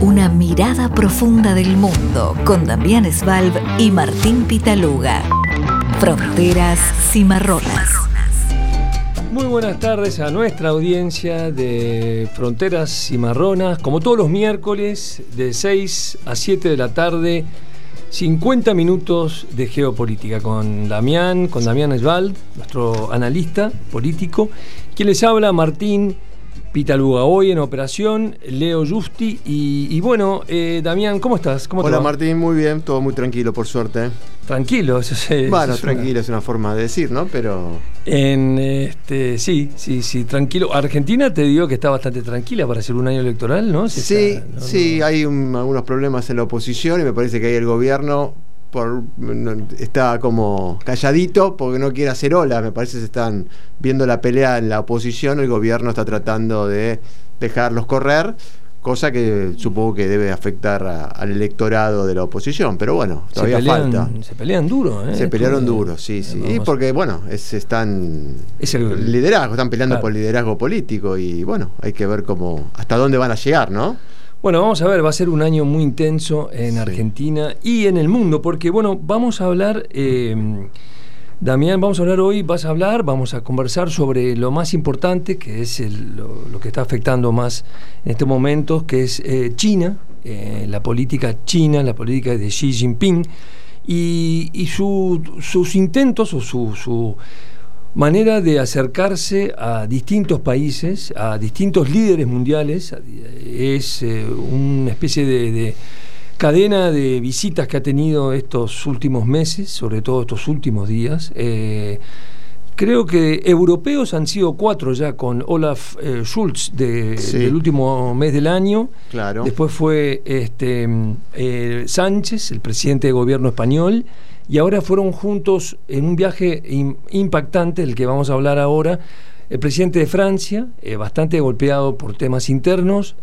Una mirada profunda del mundo con Damián Svalb y Martín Pitaluga. Fronteras cimarronas. Muy buenas tardes a nuestra audiencia de Fronteras Cimarronas, como todos los miércoles de 6 a 7 de la tarde 50 minutos de geopolítica con Damián, con Damián Esbald, nuestro analista político. Quien les habla, Martín Pitaluga. Hoy en operación, Leo Justi. Y, bueno, eh, Damián, ¿cómo estás? ¿Cómo Hola Martín, muy bien, todo muy tranquilo, por suerte. Tranquilo, eso es. Bueno, tranquilo es una forma de decir, ¿no? Pero. En este, sí, sí, sí, tranquilo. Argentina te digo que está bastante tranquila para ser un año electoral, ¿no? sí, sí, hay algunos problemas en la oposición y me parece que ahí el gobierno por, está como calladito porque no quiere hacer ola. Me parece que se están viendo la pelea en la oposición, el gobierno está tratando de dejarlos correr cosa que supongo que debe afectar al electorado de la oposición, pero bueno, todavía falta. Se pelean duro, ¿eh? Se pelearon duro, sí, sí. Y porque, bueno, es, están. Es el liderazgo, están peleando por liderazgo político y, bueno, hay que ver cómo. hasta dónde van a llegar, ¿no? Bueno, vamos a ver, va a ser un año muy intenso en Argentina y en el mundo, porque, bueno, vamos a hablar. Eh, Damián, vamos a hablar hoy, vas a hablar, vamos a conversar sobre lo más importante, que es lo, que está afectando más en este momento, que es eh, China, eh, la política china, la política de Xi Jinping, y, sus intentos o su, manera de acercarse a distintos países, a distintos líderes mundiales, es eh, una especie de cadena de visitas que ha tenido estos últimos meses, sobre todo estos últimos días. Eh, creo que europeos han sido cuatro ya con Olaf eh, Schulz del último mes del año. Claro. Después fue este, eh, Sánchez, el presidente de gobierno español. Y ahora fueron juntos en un viaje impactante, del que vamos a hablar ahora, el presidente de Francia, bastante golpeado por temas internos,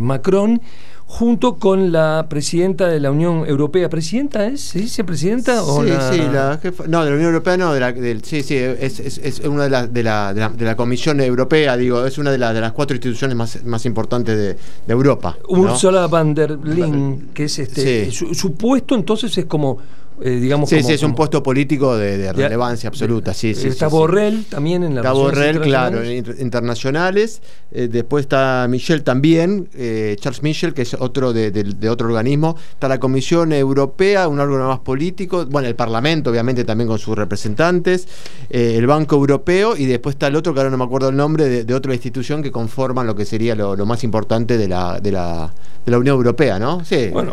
Macron, junto con la presidenta de la Unión Europea. ¿Presidenta es? ¿Se dice presidenta? sí, sí, la jefa. No, de la Unión Europea no, de la, sí, sí, es, es, una de las de la, de, la, Comisión Europea, digo, es una de, de las cuatro instituciones más, más importantes de, Europa. Ursula von der Leyen, que es este. su puesto entonces es como eh, digamos sí, sí, es un puesto político de, relevancia absoluta. Sí, sí, está Borrell también en la Está Borrell, claro, internacionales. Eh, después está Michel también, eh, Charles Michel, que es otro de, otro organismo. Está la Comisión Europea, un órgano más político. Bueno, el Parlamento, obviamente, también con sus representantes. el Banco Europeo y después está el otro, que ahora no me acuerdo el nombre, de, otra institución que conforman lo que sería lo, más importante de la, de la, de la Unión Europea, ¿no? Sí. Bueno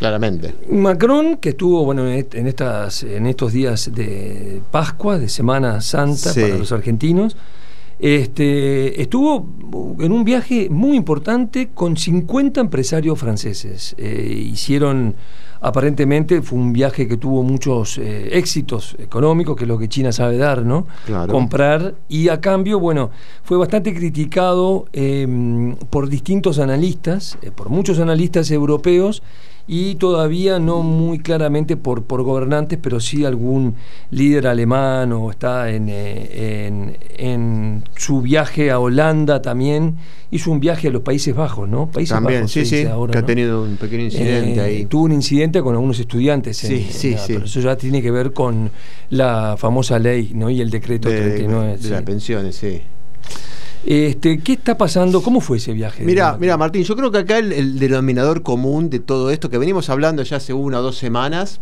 Claramente. Macron, que estuvo bueno, en, estas, en estos días de Pascua, de Semana Santa para los argentinos, este, estuvo en un viaje muy importante con 50 empresarios franceses. Eh, hicieron, aparentemente, fue un viaje que tuvo muchos eh, éxitos económicos, que es lo que China sabe dar, ¿no? Comprar. Y a cambio, bueno, fue bastante criticado em, por distintos analistas, eh, por muchos analistas europeos y todavía no muy claramente por, por gobernantes, pero sí algún líder alemán o está en, eh, en, su viaje a Holanda también. Hizo un viaje a los Países Bajos, ¿no? Países también, sí, sí, que ha tenido un pequeño incidente eh, ahí. Tuvo un incidente con algunos estudiantes. Sí, sí, sí. Pero eso ya tiene que ver con la famosa ley ¿no? y el decreto de, 39. De, las pensiones, sí. Este, ¿Qué está pasando? ¿Cómo fue ese viaje? Mira, mira Martín, yo creo que acá el, denominador común de todo esto que venimos hablando ya hace una o dos semanas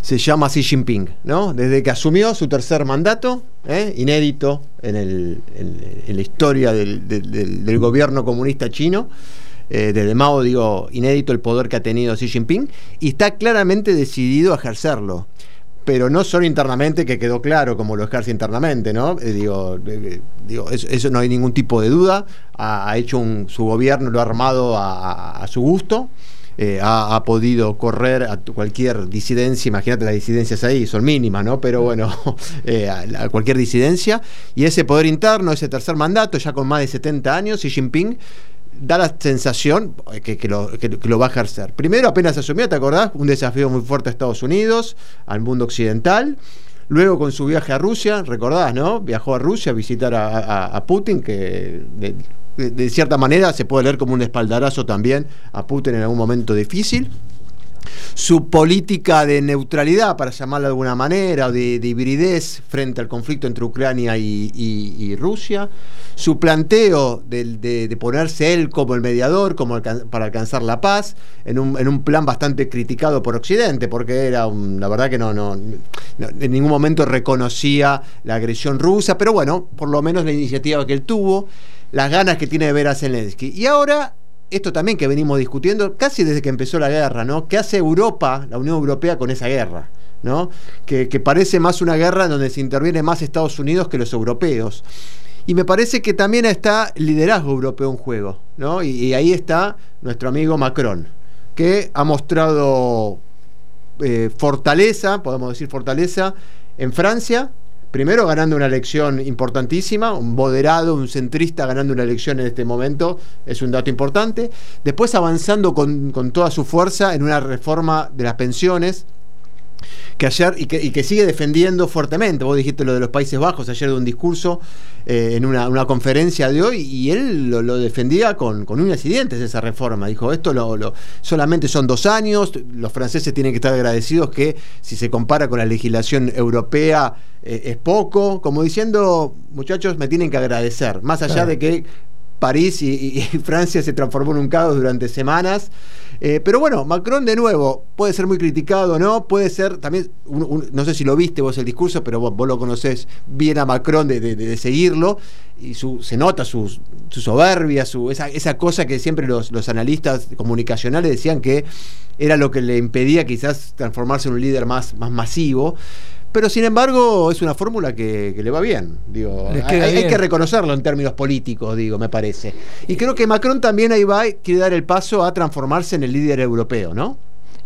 se llama Xi Jinping, ¿no? Desde que asumió su tercer mandato, ¿eh? inédito en, la historia del, gobierno comunista chino. Eh, desde Mao, digo, inédito el poder que ha tenido Xi Jinping, y está claramente decidido a ejercerlo pero no solo internamente, que quedó claro como lo ejerce internamente, ¿no? Eh, digo, eh, digo eso, no hay ningún tipo de duda. Ha, hecho un, su gobierno, lo ha armado a, su gusto. Eh, ha, podido correr a cualquier disidencia, imagínate las disidencias ahí, son mínimas, ¿no? Pero bueno, a, cualquier disidencia. Y ese poder interno, ese tercer mandato, ya con más de 70 años, Xi Jinping da la sensación que, que, lo, que, lo, va a ejercer. Primero, apenas asumió, ¿te acordás? Un desafío muy fuerte a Estados Unidos, al mundo occidental. Luego con su viaje a Rusia, recordás, ¿no? Viajó a Rusia a visitar a, Putin, que de, cierta manera se puede leer como un espaldarazo también a Putin en algún momento difícil su política de neutralidad, para llamarla de alguna manera, o de, hibridez frente al conflicto entre Ucrania y, Rusia, su planteo de, ponerse él como el mediador, como para alcanzar la paz, en un, plan bastante criticado por Occidente, porque era la verdad que no, no, en ningún momento reconocía la agresión rusa, pero bueno, por lo menos la iniciativa que él tuvo, las ganas que tiene de ver a Zelensky. Y ahora esto también que venimos discutiendo casi desde que empezó la guerra, ¿no? ¿Qué hace Europa, la Unión Europea, con esa guerra? ¿no? Que, parece más una guerra donde se interviene más Estados Unidos que los europeos. Y me parece que también está el liderazgo europeo en juego, ¿no? Y, ahí está nuestro amigo Macron, que ha mostrado eh, fortaleza, podemos decir fortaleza, en Francia, primero ganando una elección importantísima, un moderado, un centrista ganando una elección en este momento, es un dato importante. Después avanzando con, toda su fuerza en una reforma de las pensiones, que ayer y que, sigue defendiendo fuertemente. Vos dijiste lo de los Países Bajos ayer de un discurso eh, en una, conferencia de hoy y él lo, defendía con, con, uñas y dientes esa reforma. Dijo, esto lo, solamente son dos años, los franceses tienen que estar agradecidos que si se compara con la legislación europea eh, es poco, como diciendo, muchachos, me tienen que agradecer, más allá de que París y, Francia se transformó en un caos durante semanas. Eh, pero bueno, Macron de nuevo puede ser muy criticado, ¿no? Puede ser también, no sé si lo viste vos el discurso, pero vos, lo conocés bien a Macron de, seguirlo, y su, se nota su, soberbia, su, esa, esa, cosa que siempre los, los, analistas comunicacionales decían que era lo que le impedía quizás transformarse en un líder más, más masivo. Pero sin embargo es una fórmula que, le va bien. Digo, hay, que reconocerlo en términos políticos, digo, me parece. Y creo que Macron también ahí va, quiere dar el paso a transformarse en el líder europeo, ¿no?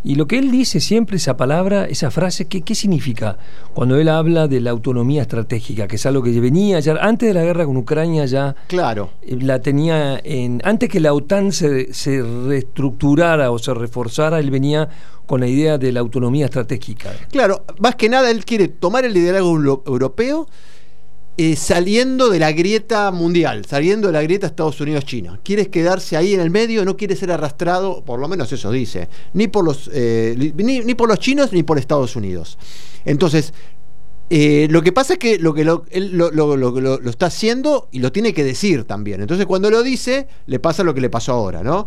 Y lo que él dice siempre, esa palabra, esa frase, ¿qué, ¿qué, significa? Cuando él habla de la autonomía estratégica, que es algo que venía ya, antes de la guerra con Ucrania ya claro. Eh, la tenía en. Antes que la OTAN se, se reestructurara o se reforzara, él venía con la idea de la autonomía estratégica. Claro, más que nada él quiere tomar el liderazgo europeo eh, saliendo de la grieta mundial, saliendo de la grieta Estados Unidos-China. Quiere quedarse ahí en el medio, no quiere ser arrastrado, por lo menos eso dice, ni por los, eh, ni, por los chinos ni por Estados Unidos. Entonces, eh, lo que pasa es que lo que lo, él lo, está haciendo y lo tiene que decir también. Entonces, cuando lo dice, le pasa lo que le pasó ahora, ¿no?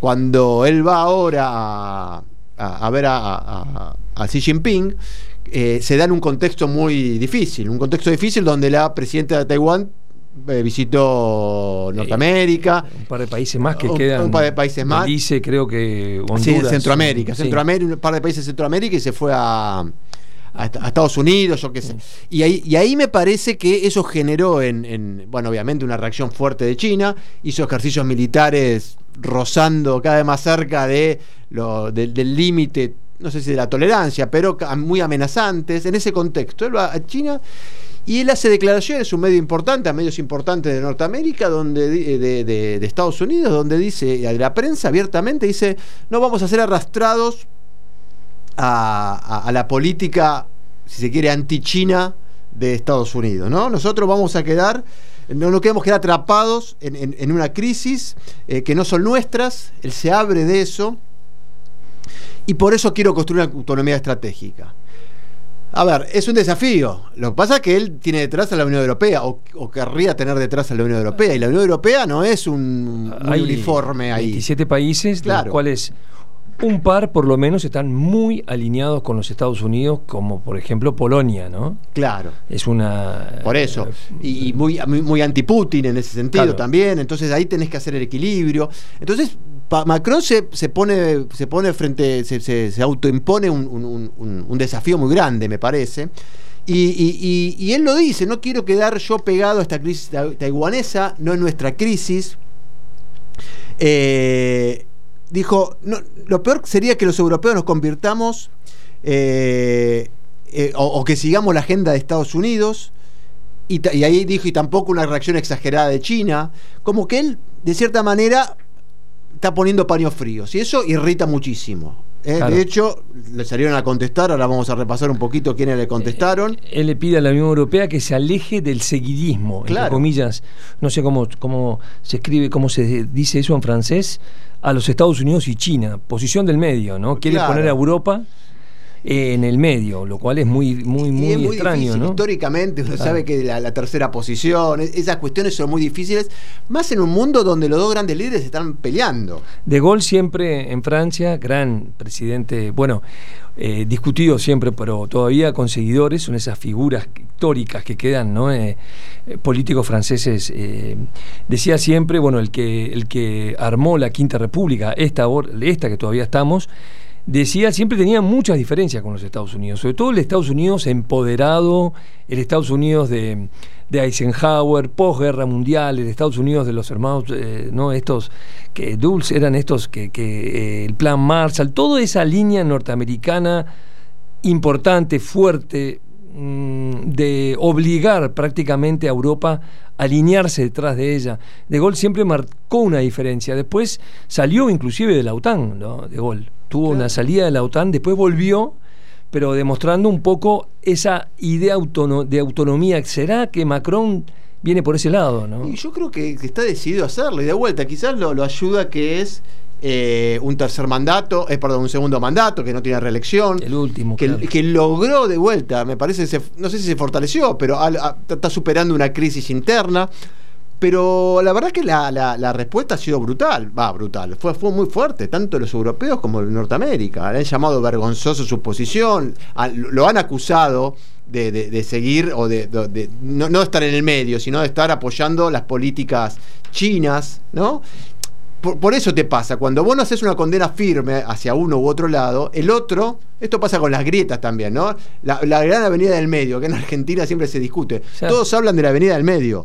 Cuando él va ahora a, ver a, a Xi Jinping, eh, se da en un contexto muy difícil, un contexto difícil donde la presidenta de Taiwán eh, visitó Norteamérica. un par de países más que quedan. Un par de países más. Dice, creo que Honduras. Sí, Centroamérica, Centroamérica, un par de países de Centroamérica y se fue a, Estados Unidos, yo qué sé. Y ahí, y ahí me parece que eso generó en, bueno, obviamente una reacción fuerte de China, hizo ejercicios militares rozando cada vez más cerca de lo, del límite no sé si de la tolerancia, pero muy amenazantes. En ese contexto, él va a China y él hace declaraciones, un medio importante, a medios importantes de Norteamérica, donde, de, Estados Unidos, donde dice, a la prensa abiertamente dice, no vamos a ser arrastrados a, la política, si se quiere, anti-China de Estados Unidos. ¿no? Nosotros vamos a quedar no nos quedamos quedar atrapados en, una crisis eh, que no son nuestras, él se abre de eso, y por eso quiero construir una autonomía estratégica. A ver, es un desafío. Lo que pasa es que él tiene detrás a la Unión Europea, o, querría tener detrás a la Unión Europea, y la Unión Europea no es un, uniforme ahí. 27 países, de los cuales un par por lo menos están muy alineados con los Estados Unidos, como por ejemplo Polonia, ¿no? Claro. Es una... Por eso. Y muy, muy, anti-Putin en ese sentido también. Entonces ahí tenés que hacer el equilibrio. Entonces Macron se, pone, se pone frente, se, se, autoimpone un, desafío muy grande, me parece. Y, él lo dice, no quiero quedar yo pegado a esta crisis taiwanesa, no es nuestra crisis. Eh, dijo, no, lo peor sería que los europeos nos convirtamos eh, eh, o, que sigamos la agenda de Estados Unidos. Y, y, ahí dijo, y tampoco una reacción exagerada de China. Como que él, de cierta manera, está poniendo paños fríos. Y eso irrita muchísimo. ¿eh? De hecho, le salieron a contestar, ahora vamos a repasar un poquito quiénes le contestaron. Él le pide a la Unión Europea que se aleje del seguidismo, entre comillas, no sé cómo, cómo se escribe, cómo se dice eso en francés, a los Estados Unidos y China, posición del medio, ¿no? Quiere poner a Europa en el medio, lo cual es muy, muy, muy, extraño. ¿no? Históricamente uno sabe que la, tercera posición, esas cuestiones son muy difíciles, más en un mundo donde los dos grandes líderes están peleando. De Gaulle siempre en Francia, gran presidente, bueno, eh, discutido siempre, pero todavía con seguidores, son esas figuras históricas que quedan, ¿no? Eh, eh, políticos franceses. decía siempre, bueno, el que, el que armó la Quinta República, esta, esta que todavía estamos, decía, siempre tenía muchas diferencias con los Estados Unidos, sobre todo el Estados Unidos empoderado, el Estados Unidos de, Eisenhower, posguerra mundial, el Estados Unidos de los hermanos, eh, no estos que Dulce eran estos que, que eh, el plan Marshall, toda esa línea norteamericana importante, fuerte, mm, de obligar prácticamente a Europa a alinearse detrás de ella. De Gaulle siempre marcó una diferencia. Después salió inclusive de la OTAN, ¿no? De Gaulle tuvo una salida de la OTAN, después volvió, pero demostrando un poco esa idea de autonomía. ¿Será que Macron viene por ese lado? ¿no? Y yo creo que, está decidido a hacerlo. Y de vuelta, quizás lo, ayuda que es eh, un tercer mandato, es eh, perdón, un segundo mandato, que no tiene reelección. El último. Que, que logró de vuelta, me parece, no sé si se fortaleció, pero está superando una crisis interna. Pero la verdad es que la, respuesta ha sido brutal, va, brutal, fue, fue muy fuerte, tanto los europeos como los Norteamérica. Le han llamado vergonzoso su posición, lo han acusado de, seguir o de, no, estar en el medio, sino de estar apoyando las políticas chinas, ¿no? Por, eso te pasa, cuando vos no haces una condena firme hacia uno u otro lado, el otro, esto pasa con las grietas también, ¿no? La, gran avenida del medio, que en Argentina siempre se discute. Todos hablan de la avenida del medio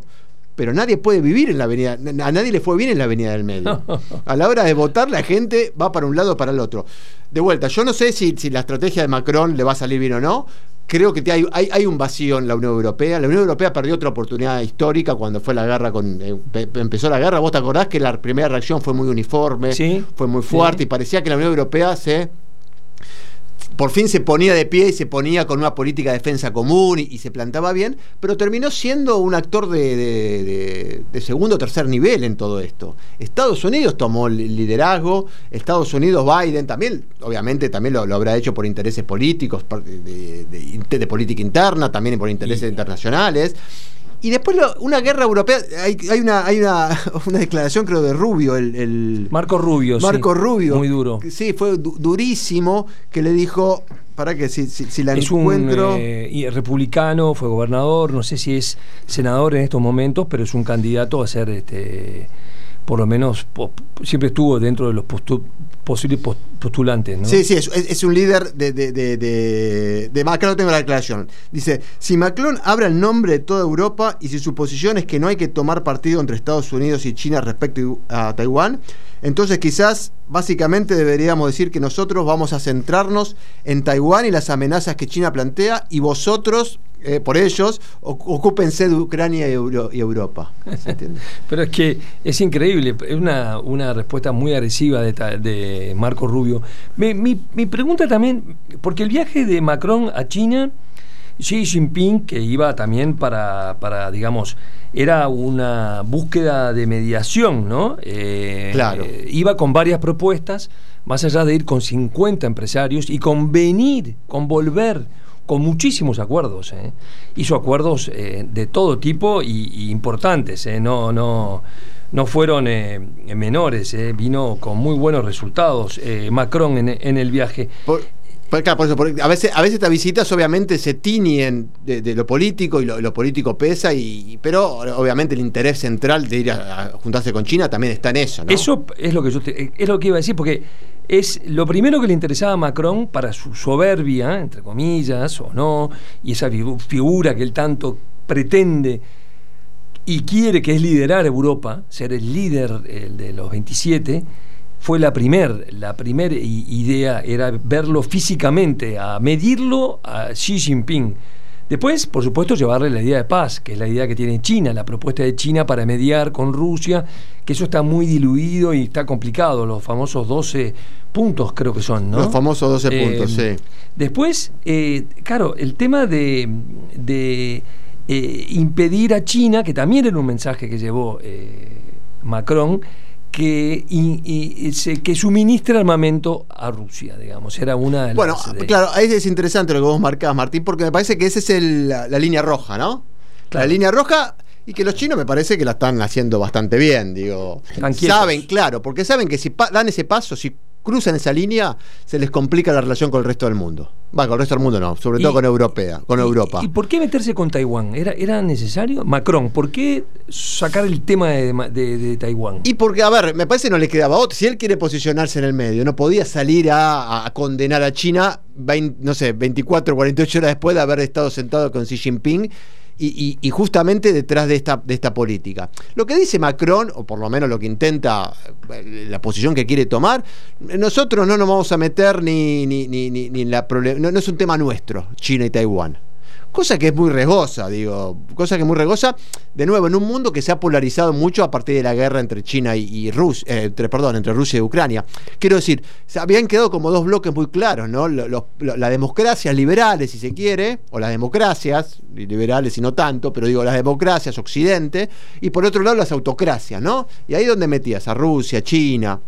pero nadie puede vivir en la avenida, a nadie le fue bien en la avenida del medio. A la hora de votar la gente va para un lado o para el otro. De vuelta, yo no sé si, la estrategia de Macron le va a salir bien o no. Creo que hay, hay, un vacío en la Unión Europea. La Unión Europea perdió otra oportunidad histórica cuando fue la guerra con eh, empezó la guerra. ¿Vos te acordás que la primera reacción fue muy uniforme, fue muy fuerte y parecía que la Unión Europea se por fin se ponía de pie y se ponía con una política de defensa común y, se plantaba bien, pero terminó siendo un actor de, segundo o tercer nivel en todo esto. Estados Unidos tomó el liderazgo, Estados Unidos, Biden también, obviamente también lo, habrá hecho por intereses políticos, de, política interna, también por intereses internacionales. Y después una guerra europea, hay, una, hay una, declaración creo de Rubio, el, Marco Rubio, Marco Rubio. Muy duro. Sí, fue durísimo, que le dijo, para que si, si, la encuentro... Un, eh, republicano, fue gobernador, no sé si es senador en estos momentos, pero es un candidato a ser este por lo menos siempre estuvo dentro de los posibles postulantes. ¿no? Sí, sí, es, un líder de, de, de, de, Macron, tengo la declaración. Dice, si Macron abre el nombre de toda Europa y si su posición es que no hay que tomar partido entre Estados Unidos y China respecto a Taiwán, entonces quizás básicamente deberíamos decir que nosotros vamos a centrarnos en Taiwán y las amenazas que China plantea y vosotros eh, por ellos, ocúpense de Ucrania y, Europa. Pero es que es increíble, es una, una respuesta muy agresiva de, de Marco Rubio. Mi, mi, pregunta también, porque el viaje de Macron a China, Xi Jinping, que iba también para, para digamos, era una búsqueda de mediación, ¿no? Eh, claro. iba con varias propuestas, más allá de ir con 50 empresarios y convenir, convolver con muchísimos acuerdos. ¿eh? Hizo acuerdos eh, de todo tipo y, importantes, ¿eh? no, no, no fueron menores, vino con muy buenos resultados Macron en, el viaje. a, veces, a veces estas visitas obviamente se tiñen de, lo político y lo, político pesa, y, pero obviamente el interés central de ir a, juntarse con China también está en eso. Eso es lo que yo es lo que iba a decir, porque es lo primero que le interesaba a Macron para su soberbia, entre comillas, o no, y esa figura que él tanto pretende y quiere que es liderar Europa, ser el líder de los 27, fue la primera la primer idea era verlo físicamente, a medirlo a Xi Jinping Después, por supuesto, llevarle la idea de paz, que es la idea que tiene China, la propuesta de China para mediar con Rusia, que eso está muy diluido y está complicado, los famosos 12 puntos creo que son, ¿no? Los famosos 12 Eh, puntos, sí. Después, eh, claro, el tema de, de, eh, impedir a China, que también era un mensaje que llevó Macron, que, y- y- se- que suministre armamento a Rusia, digamos. Era una de Bueno, las- de- claro, ahí es interesante lo que vos marcás, Martín, porque me parece que esa es el- la, la línea roja, ¿no? Claro. La línea roja y que los chinos me parece que la están haciendo bastante bien, digo. Saben, claro, porque saben que si dan ese paso, si cruzan esa línea, se les complica la relación con el resto del mundo. Va, con el resto del mundo no, sobre todo con Europea, con ¿Y- Europa. ¿Y, por qué meterse con Taiwán? ¿Era, ¿Era necesario? Macron, ¿por qué sacar el tema de, de- de Taiwán? Y porque, a ver, me parece que no le quedaba otro. Si él quiere posicionarse en el medio, no podía salir a, a condenar a China, 20, no sé, 24 o 48 horas después de haber estado sentado con Xi Jinping y, y- y justamente detrás de esta, de esta política. Lo que dice Macron, o por lo menos lo que intenta, eh, la posición que quiere tomar, nosotros no nos vamos a meter ni, ni, ni, ni- ni en la problema. No, no es un tema nuestro, China y Taiwán. Cosa que es muy riesgosa, digo, cosa que es muy riesgosa, de nuevo, en un mundo que se ha polarizado mucho a partir de la guerra entre China y, y Rusia, eh, entre, perdón, entre Rusia y Ucrania. Quiero decir, se habían quedado como dos bloques muy claros, ¿no? Las democracias liberales, si se quiere, o las democracias, liberales y no tanto, pero digo, las democracias, Occidente, y por otro lado las autocracias, ¿no? Y ahí donde metías a Rusia, China,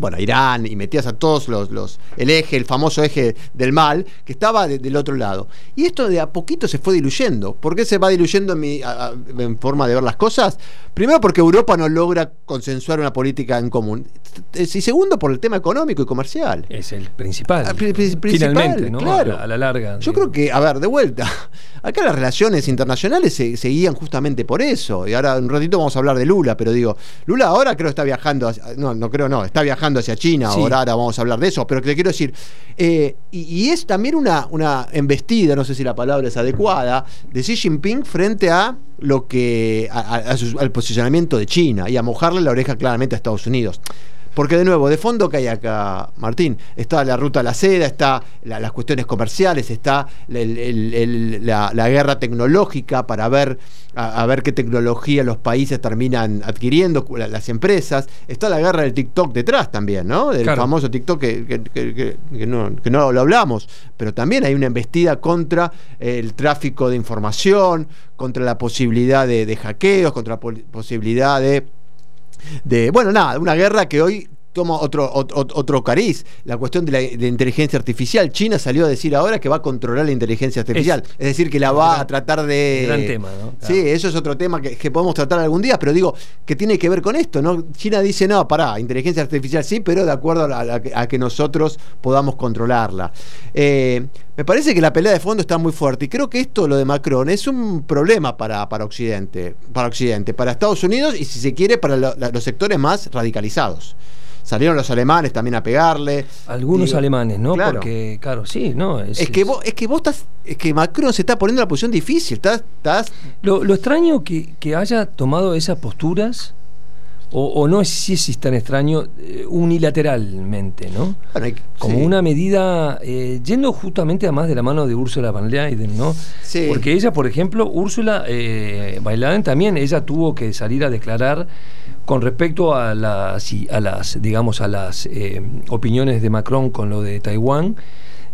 bueno, a Irán y metías a todos los, los el eje, el famoso eje del mal, que estaba de- del otro lado. Y esto de a poquito se fue diluyendo. ¿Por qué se va diluyendo en, mi, a- a- en forma de ver las cosas? Primero porque Europa no logra consensuar una política en común. Y segundo por el tema económico y comercial. Es el principal. Ah, pri- pri- principal, Finalmente, ¿no? claro. A, la, larga. Yo creo que, a ver, de vuelta, acá las relaciones internacionales se, se guían justamente por eso. Y ahora un ratito vamos a hablar de Lula, pero digo, Lula ahora creo que está viajando, no, no creo, no, está viajando hacia China, Sí. ahora, ahora vamos a hablar de eso, pero que te quiero decir, eh, y, y es también una, una embestida, no sé si la palabra es adecuada, de Xi Jinping frente a lo que, a- a- a su- al posicionamiento de China y a mojarle la oreja claramente a Estados Unidos. Porque de nuevo, de fondo que hay acá, Martín, está la ruta a la seda, está la- las cuestiones comerciales, está el- el- el- la, la guerra tecnológica para ver a, a ver qué tecnología los países terminan adquiriendo, las empresas, está la guerra del TikTok detrás también, ¿no? Del Claro. famoso TikTok que, que- que- que- que no, que no lo hablamos, pero también hay una embestida contra el tráfico de información, contra la posibilidad de, de hackeos, contra la posibilidad de de, bueno, nada, una guerra que hoy toma otro, otro, otro cariz, la cuestión de la de inteligencia artificial. China salió a decir ahora que va a controlar la inteligencia artificial, es, decir, que la va gran- a tratar de... gran tema, ¿no? Sí, eso es otro tema que, que podemos tratar algún día, pero digo, que tiene que ver con esto, ¿no? China dice, no, pará, inteligencia artificial sí, pero de acuerdo a, que- a que nosotros podamos controlarla. Eh, me parece que la pelea de fondo está muy fuerte y creo que esto, lo de Macron, es un problema para, para Occidente, para Occidente, para Estados Unidos y si se quiere para lo- la- los sectores más radicalizados. Salieron los alemanes también a pegarle. Algunos Digo, alemanes, ¿no? claro. Porque, claro, sí, ¿no? Es que vos, es que vos estás, es que Macron se está poniendo en una posición difícil, estás, estás Lo, lo extraño que, que haya tomado esas posturas, o, o no si es tan extraño, eh, unilateralmente, ¿no? bueno, hay- Como sí. una medida, eh, yendo justamente a más de la mano de Úrsula Van Leyen, ¿no? Sí. Porque ella, por ejemplo, Úrsula eh, Van Leyen también, ella tuvo que salir a declarar con respecto a las, y- a las digamos, a las eh, opiniones de Macron con lo de Taiwán,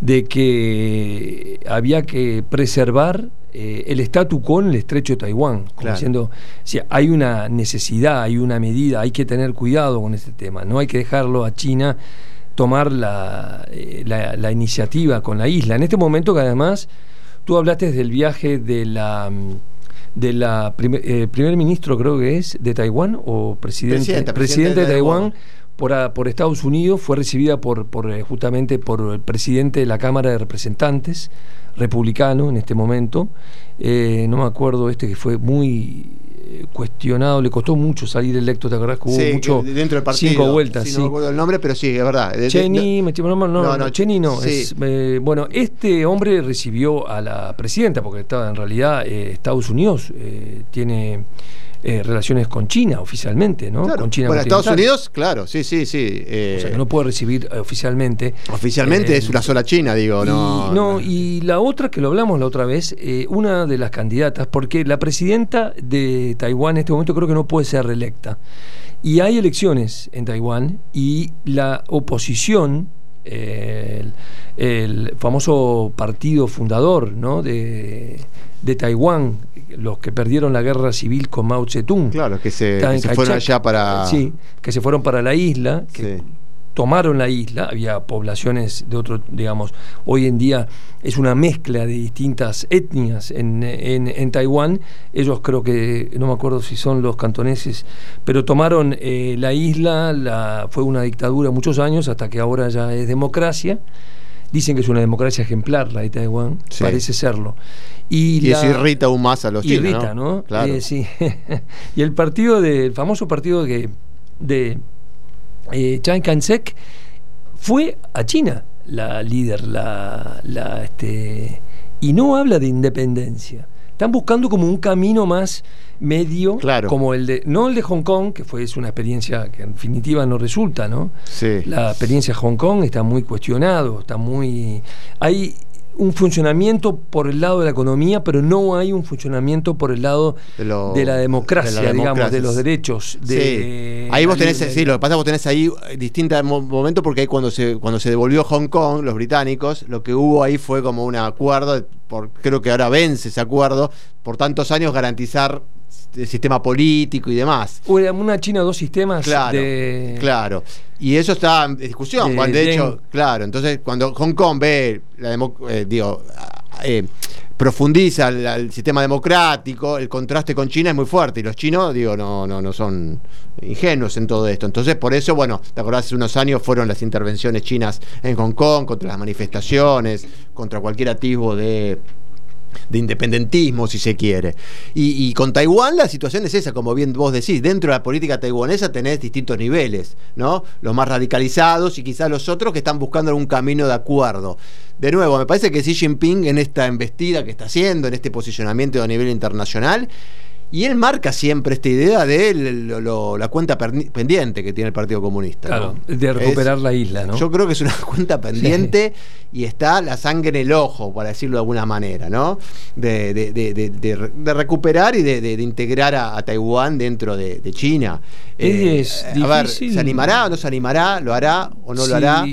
de que había que preservar eh, el statu quo en el estrecho de Taiwán, como Claro. diciendo, si hay una necesidad, hay una medida, hay que tener cuidado con este tema, no hay que dejarlo a China tomar la, eh, la- la iniciativa con la isla. En este momento que además tú hablaste del viaje de la mm, de la primer, eh, primer ministro creo que es de Taiwán o presidente presidente, de de Taiwán Taiwán. por, a- por Estados Unidos fue recibida por, por eh, justamente por el presidente de la Cámara de Representantes republicano en este momento Eh, no me acuerdo este que fue muy cuestionado le costó mucho salir electo te acordás que hubo Sí, mucho dentro del partido. cinco vueltas Sí, sí, no me acuerdo el nombre, pero sí, es verdad. Estoy- no, no, no, No, no, no, Cheney no. sí. es, eh, bueno, este hombre recibió a la presidenta, porque estaba en realidad eh, Estados Unidos eh, tiene eh, relaciones con China oficialmente, ¿no? Claro. Con China bueno, Estados. Unidos, claro, sí, sí, sí. eh, O sea, que no puede recibir eh, oficialmente. oficialmente eh, es una sola China, digo, y, no. no, y la otra, que lo hablamos la otra vez, una de las candidatas, porque la presidenta de Taiwán en este momento creo que no puede ser reelecta. Y hay elecciones en Taiwán y la oposición, el, el famoso partido fundador ¿no? de, de Taiwán, los que perdieron la guerra civil con Mao Zedong, Claro, que se, que se fueron allá para. Sí, que se fueron para la isla, que Sí. Tomaron la isla, había poblaciones de otro, digamos, hoy en día es una mezcla de distintas etnias en, en- en Taiwán, ellos creo que, no me acuerdo si son los cantoneses, pero tomaron eh, la isla, la, fue una dictadura muchos años, hasta que ahora ya es democracia. Dicen que es una democracia ejemplar la de Taiwán, Sí. parece serlo. Y, Y la- eso irrita aún más a los chinos. irrita, ¿no? Claro. Eh, sí. y el partido de, el famoso partido que, de eh, Chiang Kai-shek fue a China la líder, la, la, este, y no habla de independencia. Están buscando como un camino más medio, Claro. como el de, no el de Hong Kong, que fue es una experiencia que en definitiva no resulta, ¿no? Sí. La experiencia de Hong Kong está muy cuestionado, está muy. Hay un funcionamiento por el lado de la economía, pero no hay un funcionamiento por el lado De lo- de la democracia, de la digamos, de los derechos. De, sí. Ahí vos tenés, sí, lo que pasa es que vos tenés ahí eh, distintos mo- momentos porque ahí cuando se, cuando se devolvió Hong Kong, los británicos, lo que hubo ahí fue como un acuerdo, por, creo que ahora vence ese acuerdo, por tantos años garantizar el sistema político y demás. Una China, dos sistemas. Claro, de- claro. Y eso está en discusión. De cuando de hecho, claro, entonces cuando Hong Kong ve, la eh, digo, eh, profundiza el, el sistema democrático, el contraste con China es muy fuerte y los chinos, digo, no, no, no son ingenuos en todo esto. Entonces, por eso, bueno, te acordás, hace unos años fueron las intervenciones chinas en Hong Kong contra las manifestaciones, contra cualquier atisbo de de independentismo, si se quiere. Y, con Taiwán la situación es esa, como bien vos decís, dentro de la política taiwanesa tenés distintos niveles, ¿no? Los más radicalizados y quizás los otros que están buscando algún camino de acuerdo. De nuevo, me parece que Xi Jinping en esta embestida que está haciendo, en este posicionamiento a nivel internacional, y él marca siempre esta idea de lo- lo- la cuenta pendiente que tiene el Partido Comunista. Claro, ¿no? de recuperar Es- la isla, ¿no? Yo creo que es una cuenta pendiente y está la sangre en el ojo, para decirlo de alguna manera, ¿no? De, de- de- de- recuperar y de, integrar a, a Taiwán dentro de, China. Eh, Es a ver. ¿se animará o no se animará? ¿Lo hará o no Sí, lo hará?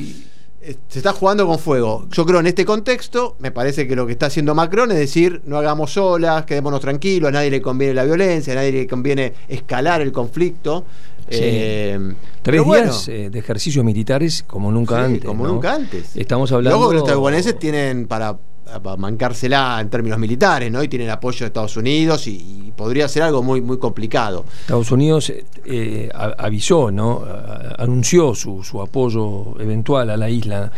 Se está jugando con fuego. Yo creo en este contexto, me parece que lo que está haciendo Macron es decir, no hagamos olas, quedémonos tranquilos, a nadie le conviene la violencia, a nadie le conviene escalar el conflicto. Sí. Eh, Tres bueno, días eh, de ejercicios militares como nunca Sí, antes. como ¿no? nunca antes. Estamos hablando. Luego que los taiwaneses tienen para, para mancársela en términos militares, ¿no? Y tienen apoyo de Estados Unidos y, podría ser algo muy, muy complicado. Estados Unidos eh, eh, a- avisó, ¿no? A- anunció su, su apoyo eventual a la isla.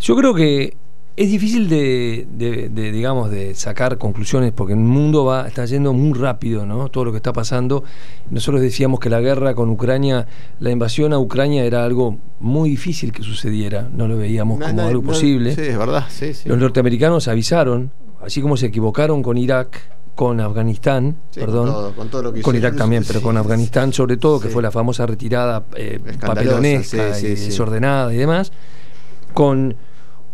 Yo creo que es difícil de, de- de, digamos, de sacar conclusiones porque el mundo va, está yendo muy rápido, ¿no? Todo lo que está pasando. Nosotros decíamos que la guerra con Ucrania, la invasión a Ucrania era algo muy difícil que sucediera. No lo veíamos como algo posible. Sí, es verdad, sí, sí. Los norteamericanos avisaron, así como se equivocaron con Irak, con Afganistán, Sí, perdón, con todo- con todo lo que con. Irak también, pero Sí, con. Afganistán sobre todo, que Sí. fue la famosa retirada eh, papelonesca y desordenada y demás, con,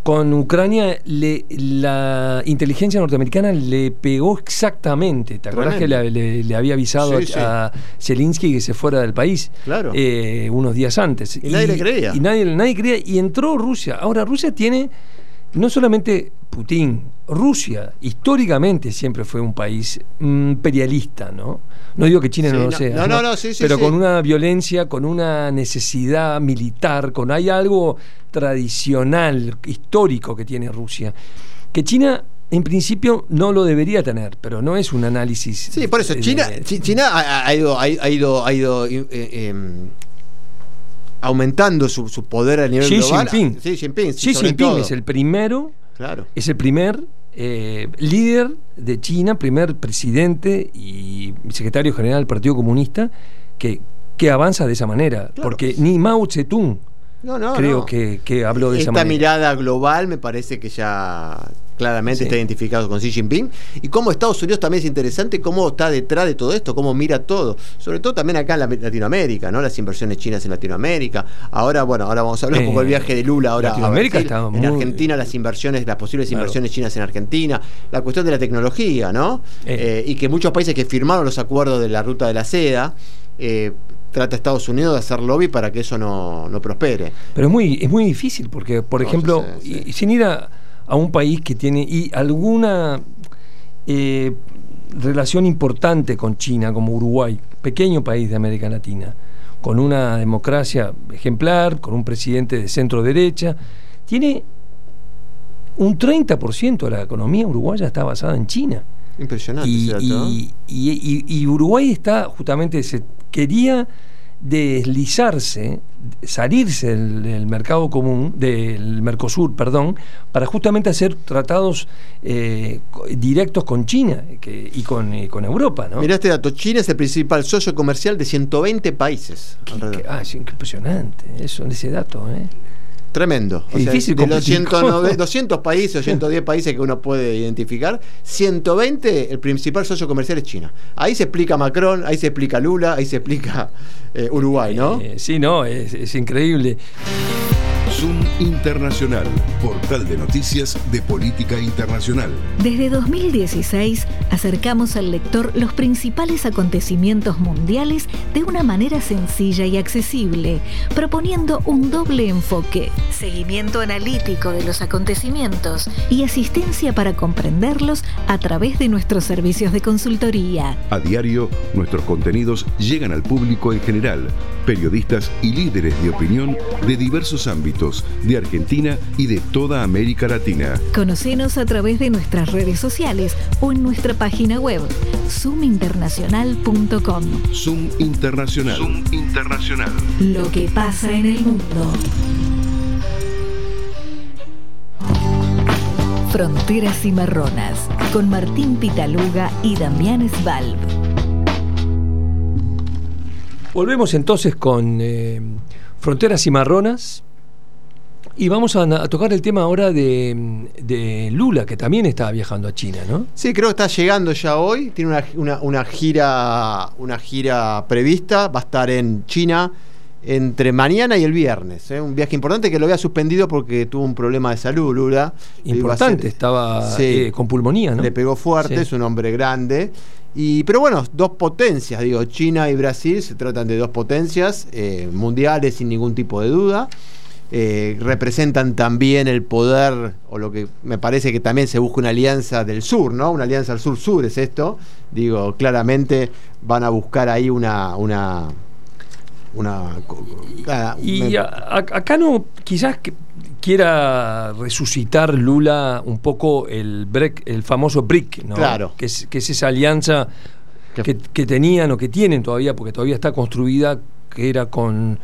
con Ucrania le, la inteligencia norteamericana le pegó exactamente. ¿Te acuerdas que le, le- le había avisado Sí, sí. a Zelensky que se fuera del país? Claro. eh, unos días antes. Y nadie le creía. Y nadie, nadie creía. Y entró Rusia. Ahora, Rusia tiene no solamente Putin, Rusia históricamente siempre fue un país mm, imperialista, ¿no? No digo que China Sí, no lo sea, no, no, no, sí, sí, pero con una violencia, con una necesidad militar, con hay algo tradicional, histórico que tiene Rusia, que China en principio no lo debería tener, pero no es un análisis. Sí, por eso, de- China, de- China ha, ha ido, ha, ido, ha ido eh, eh, em, aumentando su, su poder a nivel Xi global. Jinping. Sí, Jinping. Xi Jinping todo. es el primero Claro. es el primer eh, líder de China, primer presidente y secretario general del Partido Comunista que, que avanza de esa manera. Claro. Porque ni Mao Zedong No, no, creo no. Que, que habló de esa Esta manera. mirada global me parece que ya claramente está identificado con Xi Jinping, y cómo Estados Unidos también es interesante, cómo está detrás de todo esto, cómo mira todo, sobre todo también acá en Latinoamérica, ¿no? Las inversiones chinas en Latinoamérica. Ahora, bueno, ahora vamos a hablar un poco del viaje de Lula ahora Latinoamérica en Argentina las inversiones, las posibles inversiones chinas en Argentina, la cuestión de la tecnología, ¿no? Eh. y que muchos países que firmaron los acuerdos de la ruta de la seda, eh, trata Estados Unidos de hacer lobby para que eso no, prospere. Pero es muy, es muy difícil, porque, por ejemplo, sin ir a, un país que tiene y alguna eh, relación importante con China, como Uruguay, pequeño país de América Latina, con una democracia ejemplar, con un presidente de centro derecha, tiene un 30% de la economía uruguaya está basada en China. Impresionante. Y, y, Uruguay está justamente, se quería deslizarse, salirse del, mercado común, del Mercosur, perdón, para justamente hacer tratados eh, directos con China y, con, con, Europa. ¿no? Mirá este dato, China es el principal socio comercial de 120 países. ah, es impresionante eso, ese dato. ¿eh? Tremendo. difícil de los 200 países o 110 países que uno puede identificar, 120, el principal socio comercial es China. Ahí se explica Macron, ahí se explica Lula, ahí se explica eh, Uruguay, ¿no? Eh, sí, no, es, es increíble. Zoom Internacional, portal de noticias de política internacional. Desde 2016 acercamos al lector los principales acontecimientos mundiales de una manera sencilla y accesible, proponiendo un doble enfoque, seguimiento analítico de los acontecimientos y asistencia para comprenderlos a través de nuestros servicios de consultoría. A diario, nuestros contenidos llegan al público en general, periodistas y líderes de opinión de diversos ámbitos de Argentina y de toda América Latina. Conocenos a través de nuestras redes sociales o en nuestra página web zoominternacional.com. Zoom Internacional. Zoom Internacional. Lo que pasa en el mundo. Fronteras Cimarronas con Martín Pitaluga y Damián Svalb. Volvemos entonces con eh, Fronteras Cimarronas y vamos a, tocar el tema ahora de, Lula, que también está viajando a China, ¿no? Sí, creo que está llegando ya hoy. Tiene una, gira, una gira prevista. Va a estar en China entre mañana y el viernes. ¿eh? Un viaje importante que lo había suspendido porque tuvo un problema de salud, Lula. Importante, estaba eh, con pulmonía, ¿no? Le pegó fuerte, es un hombre grande. Y, pero bueno, dos potencias, digo, China y Brasil se tratan de dos potencias eh, mundiales sin ningún tipo de duda. Eh, representan también el poder, o lo que me parece que también se busca una alianza del sur, ¿no? Una alianza al sur-sur es esto. Digo, claramente van a buscar ahí una. una, una y acá no, quizás quiera resucitar Lula un poco el, el famoso BRIC, ¿no? Claro. Que es, que es esa alianza que, que tenían o que tienen todavía, porque todavía está construida, que era con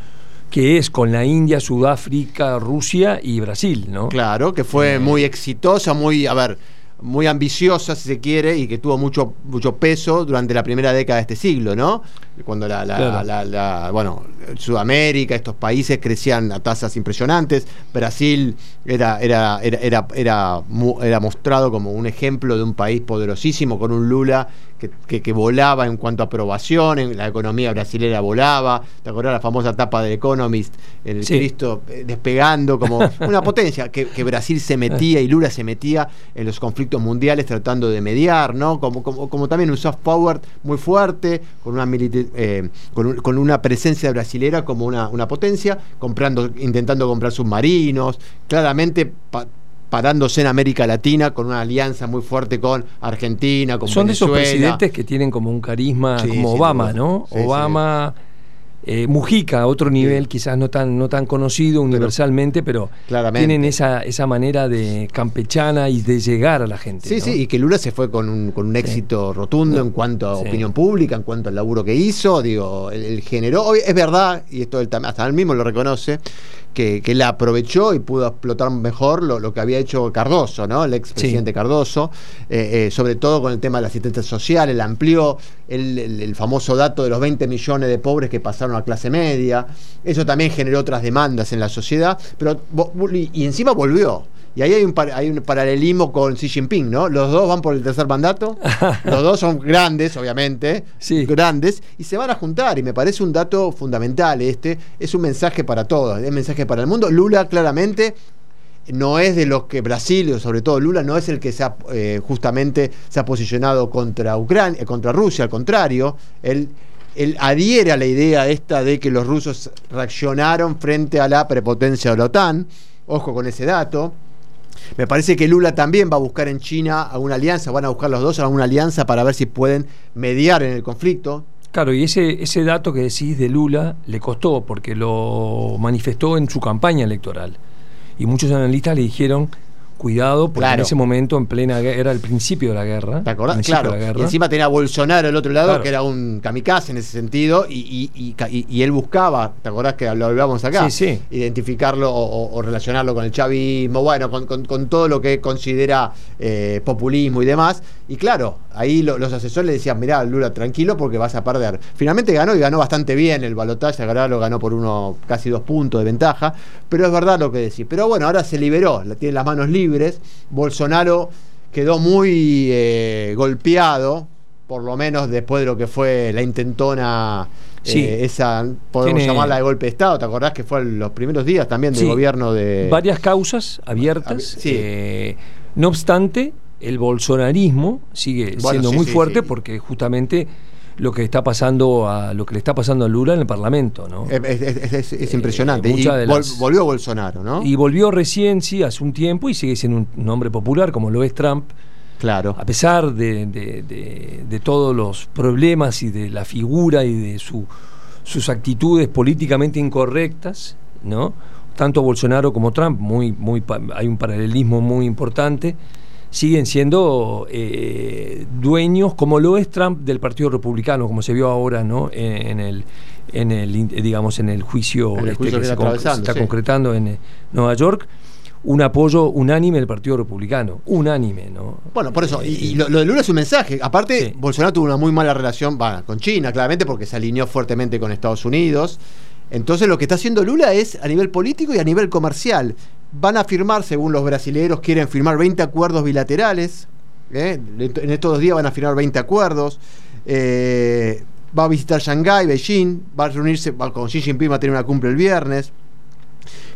que es con la India, Sudáfrica, Rusia y Brasil, ¿no? Claro, que fue eh. muy exitosa, muy, a ver, muy ambiciosa, si se quiere, y que tuvo mucho, mucho peso durante la primera década de este siglo, ¿no? Cuando la, la, bueno, Sudamérica, estos países crecían a tasas impresionantes. Brasil era, era, era, era, era, era mostrado como un ejemplo de un país poderosísimo, con un Lula que, volaba en cuanto a aprobación, en la economía brasileña volaba, ¿te acordás la famosa tapa de Economist, el Cristo eh, despegando como una potencia, que, Brasil se metía y Lula se metía en los conflictos mundiales tratando de mediar, ¿no? Como, como, también un soft power muy fuerte, con una, eh, con, una presencia brasilera como una, una potencia, comprando, intentando comprar submarinos, claramente parándose en América Latina con una alianza muy fuerte con Argentina, con Son de esos presidentes que tienen como un carisma, como Obama, ¿no? Obama. Eh, Mujica, a otro nivel, quizás no tan, no tan conocido universalmente, pero, tienen esa, esa manera de campechana y de llegar a la gente. Sí, sí, y que Lula se fue con un, con un éxito rotundo en cuanto a opinión pública, en cuanto al laburo que hizo, digo, el, generó, es verdad, y esto hasta él mismo lo reconoce, que, que, aprovechó y pudo explotar mejor lo, que había hecho Cardoso, ¿no? El expresidente Cardoso, eh, eh, sobre todo con el tema de la asistencia social, él amplió el, famoso dato de los 20 millones de pobres que pasaron a clase media. Eso también generó otras demandas en la sociedad, pero y encima volvió Y ahí hay un, hay un paralelismo con Xi Jinping, ¿no? Los dos van por el tercer mandato, los dos son grandes, obviamente, sí. grandes, y se van a juntar. Y me parece un dato fundamental este. Es un mensaje para todos, es un mensaje para el mundo. Lula claramente no es de los que Brasil, sobre todo Lula, no es el que se ha, eh, justamente se ha posicionado contra Ucrania, contra Rusia, al contrario, él, él adhiere a la idea esta de que los rusos reaccionaron frente a la prepotencia de la OTAN. Ojo con ese dato. Me parece que Lula también va a buscar en China alguna alianza, van a buscar los dos alguna alianza para ver si pueden mediar en el conflicto. Claro, y ese, ese dato que decís de Lula le costó porque lo manifestó en su campaña electoral. Y muchos analistas le dijeron, cuidado, porque Claro. en ese momento, en plena guerra, era el principio de la guerra. ¿Te acordás? Claro. de la guerra. Y encima tenía a Bolsonaro al otro lado, Claro. que era un kamikaze en ese sentido, y, y- y y- él buscaba, ¿te acordás que lo hablábamos acá? Sí, sí. Identificarlo o relacionarlo con el chavismo, bueno, con, con- con todo lo que considera eh, populismo y demás. Y claro, ahí lo- los asesores le decían, mirá, Lula, tranquilo porque vas a perder. Finalmente ganó y ganó bastante bien el balotaje, ahora lo ganó por uno, casi dos puntos de ventaja, pero es verdad lo que decís. Pero bueno, ahora se liberó, tiene las manos libres. Bolsonaro quedó muy eh, golpeado, por lo menos después de lo que fue la intentona, Sí. eh, esa, podemos Tiene- llamarla de golpe de Estado, ¿te acordás que fue en los primeros días también del Sí. gobierno de... Varias causas abiertas. Abi- sí. eh, no obstante, el bolsonarismo sigue Bueno, siendo sí, muy sí, fuerte sí. porque justamente lo que está pasando a lo que le está pasando a Lula en el Parlamento, ¿no? Es, es- es- es- es impresionante. Eh, y las- volvió Bolsonaro, ¿no? Y volvió recién, sí, hace un tiempo y sigue siendo un hombre popular como lo es Trump. claro. a pesar de, de- de- de todos los problemas y de la figura y de su- sus actitudes políticamente incorrectas, ¿no? Tanto Bolsonaro como Trump, muy, muy, hay un paralelismo muy importante, siguen siendo eh, dueños, como lo es Trump del Partido Republicano, como se vio ahora, ¿no? En, en el, en el, digamos, en el juicio, En el este que se, está con- se atravesando, está sí. concretando en eh, Nueva York. Un apoyo unánime del Partido Republicano, unánime, ¿no? Bueno, por eso, y, y Eh, lo, lo de Lula es un mensaje. Aparte, Sí. Bolsonaro tuvo una muy mala relación con China, claramente, porque se alineó fuertemente con Estados Unidos. Entonces, lo que está haciendo Lula es a nivel político y a nivel comercial. Van a firmar, según los brasileños, quieren firmar 20 acuerdos bilaterales. ¿eh? En estos dos días van a firmar 20 acuerdos. Eh, va a visitar Shanghái, Beijing, va a reunirse con Xi Jinping, va a tener una cumple el viernes.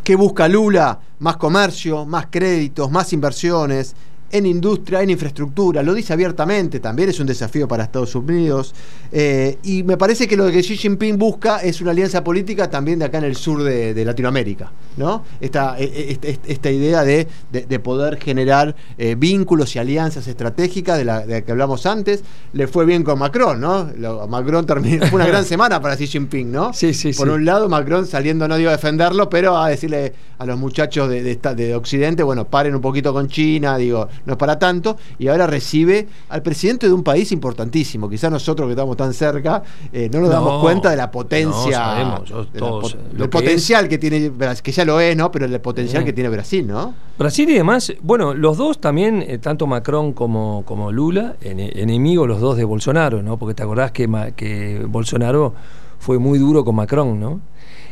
¿Qué busca Lula? Más comercio, más créditos, más inversiones en industria, en infraestructura. Lo dice abiertamente, también es un desafío para Estados Unidos. Eh, y me parece que lo que Xi Jinping busca es una alianza política también de acá en el sur de, de Latinoamérica. ¿no? Esta, eh, eh, esta, esta idea de, de- de poder generar eh, vínculos y alianzas estratégicas de la, de la que hablamos antes. Le fue bien con Macron, ¿no? Lo- Macron terminó, fue una gran semana para Xi Jinping, ¿no? Sí, sí, Por sí. un lado, Macron saliendo, no digo a defenderlo, pero a decirle a los muchachos de, de esta- de Occidente, bueno, paren un poquito con China, digo, no es para tanto, y ahora recibe al presidente de un país importantísimo. Quizás nosotros que estamos tan cerca eh, no nos damos cuenta de la potencia, no, sabemos, yo- de la todos, po- lo del que potencial que tiene, que ya lo es, ¿no? Pero el potencial Mm. que tiene Brasil, ¿no? Brasil y demás, bueno, los dos también, eh, tanto Macron como, como Lula, ene- enemigos los dos de Bolsonaro, ¿no? Porque te acordás que, que Bolsonaro fue muy duro con Macron, ¿no?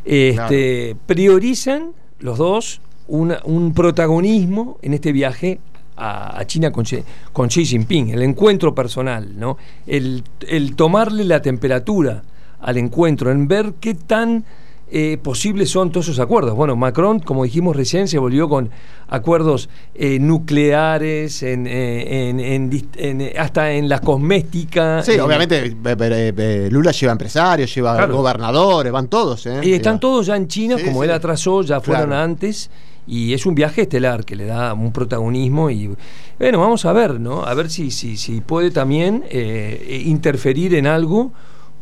Este, Priorizan los dos una- un protagonismo en este viaje a, a China con, Xi- con Xi Jinping, el encuentro personal, ¿no? El, el tomarle la temperatura al encuentro, en ver qué tan eh, posibles son todos esos acuerdos. Bueno, Macron, como dijimos recién, se volvió con acuerdos eh, nucleares, en, eh, en- en eh, hasta en la cosmética. Sí, en- obviamente Lula lleva empresarios, lleva Claro. gobernadores, van todos, ¿eh? Y están todos ya en China, Sí, como sí. él atrasó, ya fueron Claro. antes. Y es un viaje estelar que le da un protagonismo y bueno, vamos a ver, ¿no? A ver si, si, si puede también eh, eh, interferir en algo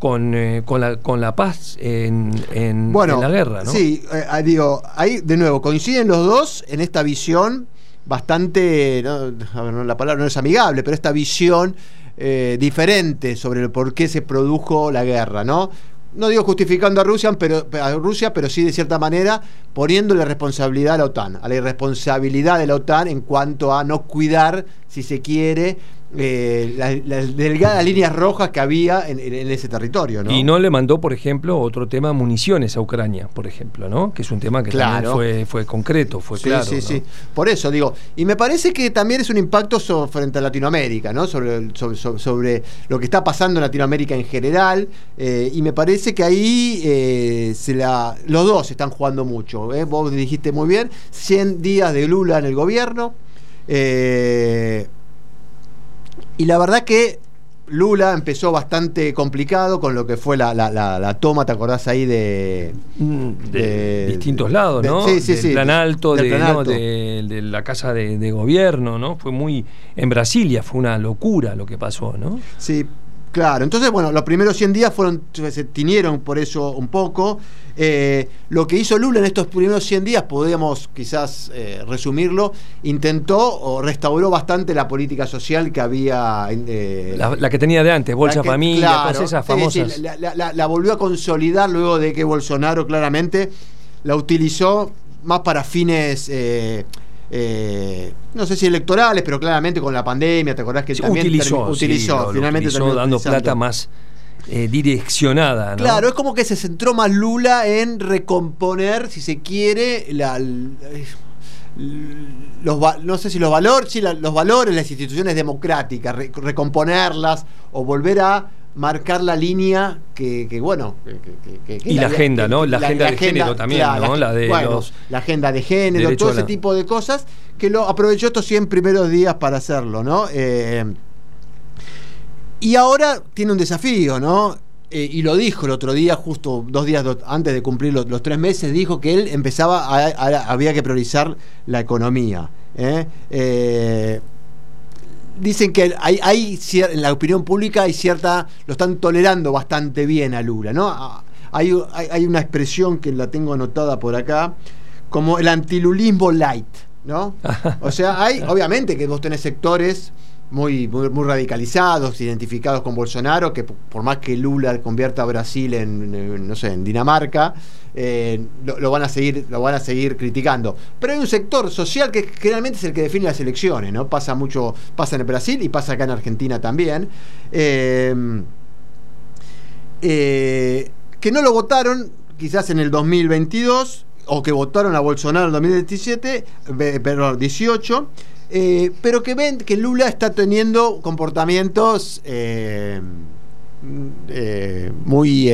con, eh, con, la, con la paz en, en- bueno, en la guerra, ¿no? Sí, eh, ah, digo, ahí de nuevo coinciden los dos en esta visión bastante, no, a ver, no, la palabra no es amigable, pero esta visión eh, diferente sobre el por qué se produjo la guerra, ¿no? No digo justificando a Rusia, pero, a Rusia, pero sí de cierta manera poniéndole responsabilidad a la OTAN, a la irresponsabilidad de la OTAN en cuanto a no cuidar, si se quiere, eh, las delgadas líneas rojas que había en, ese territorio. ¿no? Y no le mandó, por ejemplo, otro tema, municiones a Ucrania, por ejemplo, ¿no? que es un tema que también fue, fue concreto, fue claro. Sí, sí, por eso digo. Y me parece que también es un impacto frente a Latinoamérica, ¿no? sobre, sobre, lo que está pasando en Latinoamérica en general. Eh, y me parece que ahí eh, se la, los dos están jugando mucho. Vos dijiste muy bien, 100 días de Lula en el gobierno. Eh, y la verdad que Lula empezó bastante complicado con lo que fue la, toma, ¿te acordás ahí de. Mm, de, distintos lados, ¿no? Sí, sí, del Plan alto, de, de, la casa de, gobierno, ¿no? Fue muy. En Brasilia fue una locura lo que pasó, ¿no? Sí, Claro, entonces, bueno, los primeros 100 días fueron, se tinieron por eso un poco. Eh, lo que hizo Lula en estos primeros 100 días, podríamos quizás eh, resumirlo, intentó o restauró bastante la política social que había. Eh, la, que tenía de antes, Bolsa Familia, todas esas famosas. Sí, la, volvió a consolidar luego de que Bolsonaro claramente la utilizó más para fines eh, no sé si electorales, pero claramente con la pandemia, ¿te acordás que también utilizó, utilizó finalmente dando plata más eh, direccionada. Claro, es como que se centró más Lula en recomponer, si se quiere, la, los, no sé si los valores, sí, los valores, las instituciones democráticas, recomponerlas o volver a marcar la línea que, bueno y la, agenda no la, agenda de género también no la de la agenda de género todo ese tipo de cosas que lo aprovechó estos 100 primeros días para hacerlo no eh, y ahora tiene un desafío no eh, y lo dijo el otro día justo dos días antes de cumplir los, tres meses dijo que él empezaba había que priorizar la economía ¿eh? Dicen que hay, hay en la opinión pública hay cierta, lo están tolerando bastante bien a Lula, ¿no? Ah, hay, hay, una expresión que la tengo anotada por acá, como el antilulismo light, ¿no? O sea, hay, obviamente que vos tenés sectores muy, muy, radicalizados, identificados con Bolsonaro, que por más que Lula convierta a Brasil en, no sé, en Dinamarca, eh, lo, van a seguir, lo van a seguir criticando. Pero hay un sector social que generalmente es el que define las elecciones, ¿no? Pasa mucho, pasa en Brasil y pasa acá en Argentina también. Eh, eh, que no lo votaron quizás en el 2022 o que votaron a Bolsonaro en el 2017, perdón, 18 eh, pero que ven que Lula está teniendo comportamientos eh, eh, muy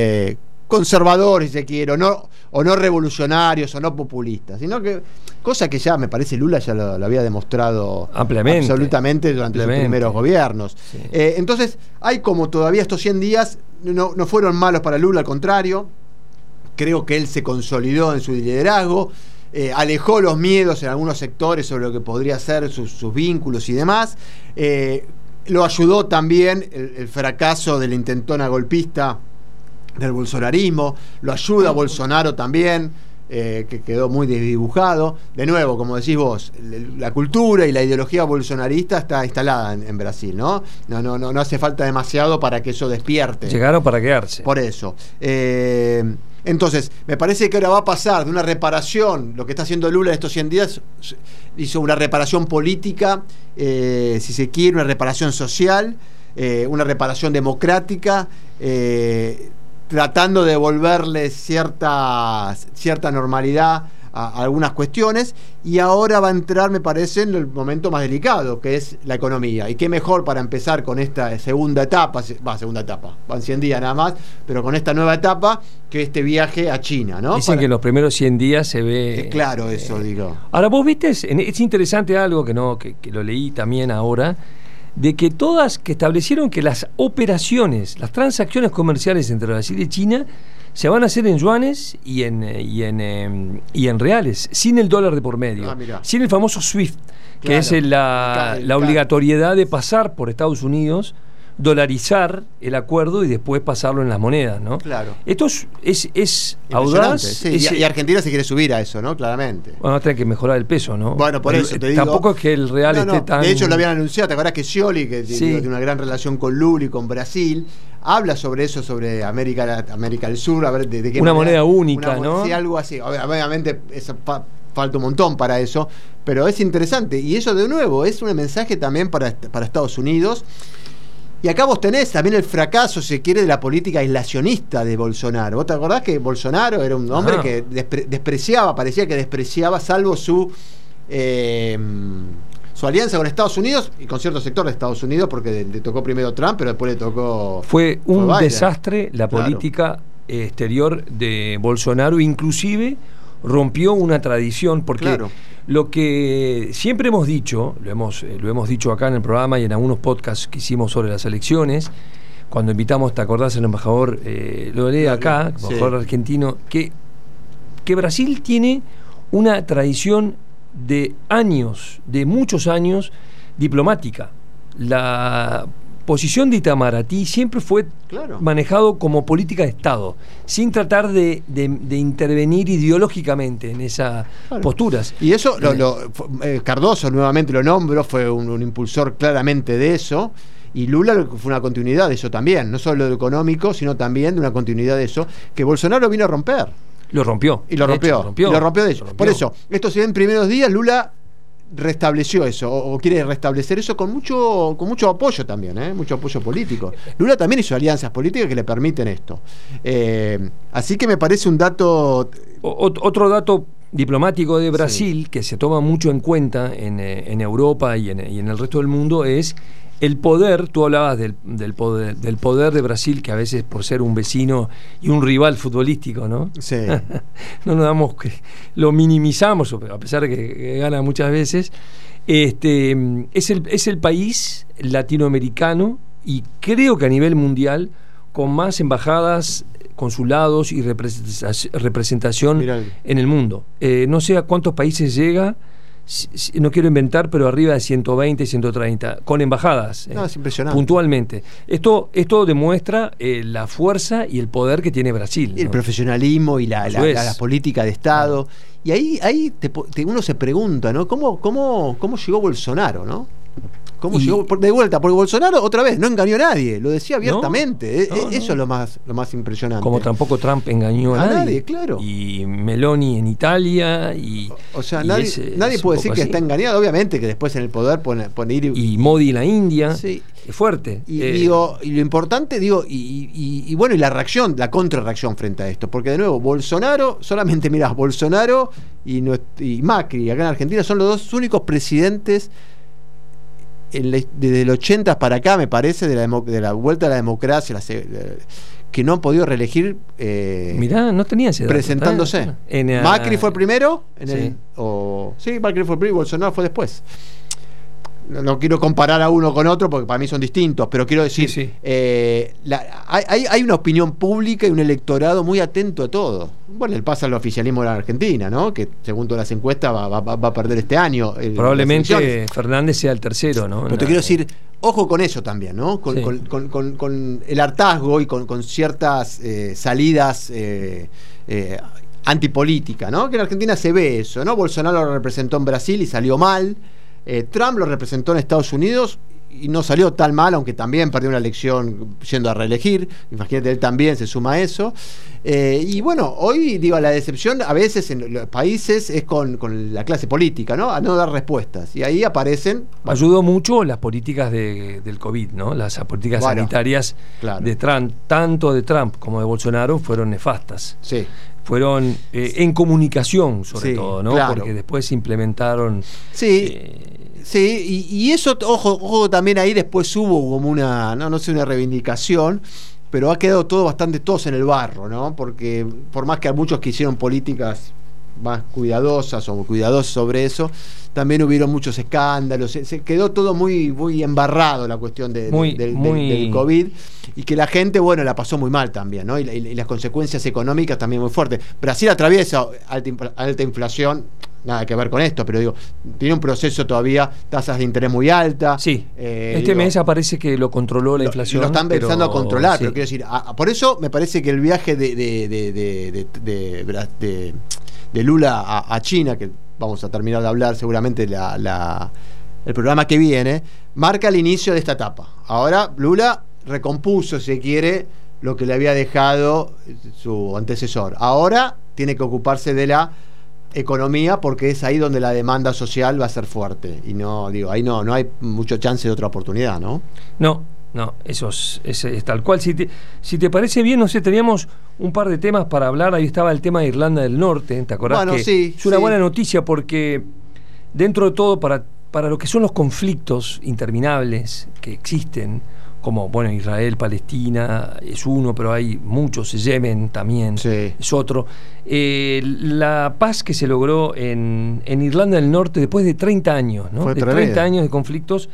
conservadores, si se quiere, o no, o no revolucionarios, o no populistas, sino que, cosa que ya me parece Lula ya lo, había demostrado ampliamente absolutamente durante sus primeros gobiernos. entonces, hay como todavía estos 100 días, no, no fueron malos para Lula, al contrario, creo que él se consolidó en su liderazgo. Eh, alejó los miedos en algunos sectores sobre lo que podría ser sus, vínculos y demás. Eh, lo ayudó también el, fracaso de la intentona golpista del bolsonarismo, lo ayuda Bolsonaro también, eh, que quedó muy desdibujado. De nuevo, como decís vos, la cultura y la ideología bolsonarista está instalada en, Brasil, ¿no? No, no, no, no hace falta demasiado para que eso despierte. Llegaron para quedarse. Por eso. Entonces, me parece que ahora va a pasar de una reparación, lo que está haciendo Lula en estos 100 días, hizo una reparación política, eh, si se quiere, una reparación social, eh, una reparación democrática, eh, tratando de devolverle cierta, cierta normalidad algunas cuestiones y ahora va a entrar, me parece, en el momento más delicado, que es la economía. Y qué mejor para empezar con esta segunda etapa, va, segunda etapa, van 100 días nada más, pero con esta nueva etapa, que este viaje a China, ¿no? Dicen que los primeros 100 días se ve... Es claro eso, eh, digo. Ahora, vos viste, es interesante algo que, no, que, que lo leí también ahora, de que todas, que establecieron que las operaciones, las transacciones comerciales entre Brasil y China, se van a hacer en yuanes y en, eh, y en, em, y en reales, sin el dólar de por medio, ah, sin el famoso SWIFT, que es la, la obligatoriedad de pasar por Estados Unidos dolarizar el acuerdo y después pasarlo en las monedas, ¿no? Claro. Esto es, es, audaz. y, Argentina se quiere subir a eso, ¿no? Claramente. Bueno, tiene que mejorar el peso, ¿no? Bueno, por eso te digo. Tampoco es que el real esté tan. De hecho, lo habían anunciado, ¿te acuerdas que Scioli, que tiene una gran relación con Lula y con Brasil, habla sobre eso, sobre América, América del Sur, a ver de, qué Una moneda única, ¿no? Sí, algo así. Obviamente, falta un montón para eso, pero es interesante. Y eso de nuevo es un mensaje también para, para Estados Unidos. Y acá vos tenés también el fracaso, si quiere, de la política aislacionista de Bolsonaro. ¿Vos te acordás que Bolsonaro era un hombre que despreciaba, parecía que despreciaba, salvo su, eh, su alianza con Estados Unidos y con cierto sector de Estados Unidos, porque le, tocó primero Trump, pero después le tocó... Fue un desastre la política exterior de Bolsonaro, inclusive rompió una tradición, porque lo que siempre hemos dicho, lo hemos, eh, lo hemos dicho acá en el programa y en algunos podcasts que hicimos sobre las elecciones, cuando invitamos, ¿te acordás, el embajador, eh, lo lee acá, embajador argentino, que, que Brasil tiene una tradición de años, de muchos años, diplomática. La posición de Itamaraty siempre fue manejado como política de Estado, sin tratar de, intervenir ideológicamente en esas posturas. Y eso, lo, eh, Cardoso nuevamente lo nombro, fue un, impulsor claramente de eso. Y Lula fue una continuidad de eso también, no solo lo económico, sino también de una continuidad de eso, que Bolsonaro vino a romper. Lo rompió. Y lo rompió. Y lo rompió de eso. Por eso, estos en primeros días, Lula restableció eso o, quiere restablecer eso con mucho con mucho apoyo también ¿eh? mucho apoyo político. Lula también hizo alianzas políticas que le permiten esto. Eh, así que me parece un dato otro dato diplomático de Brasil que se toma mucho en cuenta en, eh, Europa y en, y en, el resto del mundo es el poder, tú hablabas del, poder, del poder de Brasil, que a veces por ser un vecino y un rival futbolístico, ¿no? Sí. no nos damos que lo minimizamos, a pesar de que gana muchas veces. Este, es, el, es el país latinoamericano y creo que a nivel mundial con más embajadas, consulados y representación en el mundo. Eh, no sé a cuántos países llega no quiero inventar, pero arriba de 120, 130, con embajadas. No, es impresionante. Puntualmente. Esto, esto demuestra eh, la fuerza y el poder que tiene Brasil. El profesionalismo y la, la, política de Estado. Y ahí, ahí uno se pregunta, ¿no? ¿Cómo, cómo, ¿Cómo llegó Bolsonaro, no? ¿Cómo llegó? De vuelta, porque Bolsonaro otra vez no engañó a nadie, lo decía abiertamente. E, e, eso es lo más, lo más impresionante. Como tampoco Trump engañó a, nadie, claro. Y Meloni en Italia. y O sea, nadie, nadie puede decir que está engañado, obviamente, que después en el poder pone, ir. Y Modi en la India. Sí. Es fuerte. Y, eh, digo, y lo importante, digo, y, bueno, y la reacción, la contrarreacción frente a esto. Porque de nuevo, Bolsonaro, solamente mirás, Bolsonaro y, y Macri acá en Argentina son los dos únicos presidentes desde el 80 para acá, me parece, de la, de la vuelta a la democracia, que no han podido reelegir. Eh, Mirá, no tenía ese Presentándose. En, Macri fue el primero. En sí. o, sí, Macri fue el primero y Bolsonaro fue después no, quiero comparar a uno con otro porque para mí son distintos, pero quiero decir, eh, hay, una opinión pública y un electorado muy atento a todo. Bueno, el pasa al oficialismo de la Argentina, ¿no? Que según todas las encuestas va, a perder este año. Probablemente Fernández sea el tercero, ¿no? Pero te quiero decir, ojo con eso también, ¿no? Con, el hartazgo y con, ciertas eh, salidas. Eh, antipolítica, ¿no? Que en Argentina se ve eso, ¿no? Bolsonaro lo representó en Brasil y salió mal. Eh, Trump lo representó en Estados Unidos y no salió tan mal, aunque también perdió una elección yendo a reelegir. Imagínate, él también se suma a eso. Eh, y bueno, hoy, digo, la decepción a veces en los países es con, la clase política, ¿no? A no dar respuestas. Y ahí aparecen. Ayudó mucho las políticas del COVID, ¿no? Las políticas sanitarias de Trump, tanto de Trump como de Bolsonaro, fueron nefastas. Sí fueron eh, en comunicación sobre todo, ¿no? Porque después implementaron. Sí. Eh, sí, y, eso, ojo, ojo, también ahí después hubo como una, no, no sé, una reivindicación, pero ha quedado todo bastante todos en el barro, ¿no? Porque por más que muchos que hicieron políticas más cuidadosas o cuidadosas sobre eso, también hubieron muchos escándalos, se, quedó todo muy, muy embarrado la cuestión de, del COVID y que la gente, bueno, la pasó muy mal también, ¿no? Y, las consecuencias económicas también muy fuertes. Brasil atraviesa alta, inflación, nada que ver con esto, pero digo, tiene un proceso todavía, tasas de interés muy altas. Sí. Eh, este mes aparece que lo controló la inflación. Lo, están pensando a controlar, pero quiero decir, por eso me parece que el viaje de, de Lula a, China, que vamos a terminar de hablar seguramente la, el programa que viene, marca el inicio de esta etapa. Ahora Lula recompuso, si quiere, lo que le había dejado su antecesor. Ahora tiene que ocuparse de la economía porque es ahí donde la demanda social va a ser fuerte. Y no, digo, ahí no, no hay mucho chance de otra oportunidad, ¿no? No, no, eso es, es- es tal cual. Si te, si te parece bien, no sé, teníamos un par de temas para hablar. Ahí estaba el tema de Irlanda del Norte, ¿te acordás? Bueno, que sí, es una sí. buena noticia porque dentro de todo, para, para lo que son los conflictos interminables que existen, como, bueno, Israel, Palestina es uno, pero hay muchos, Yemen también Sí. es otro. Eh, la paz que se logró en, en Irlanda del Norte después de 30 años, ¿no? Fue de tremendo. 30 años de conflictos,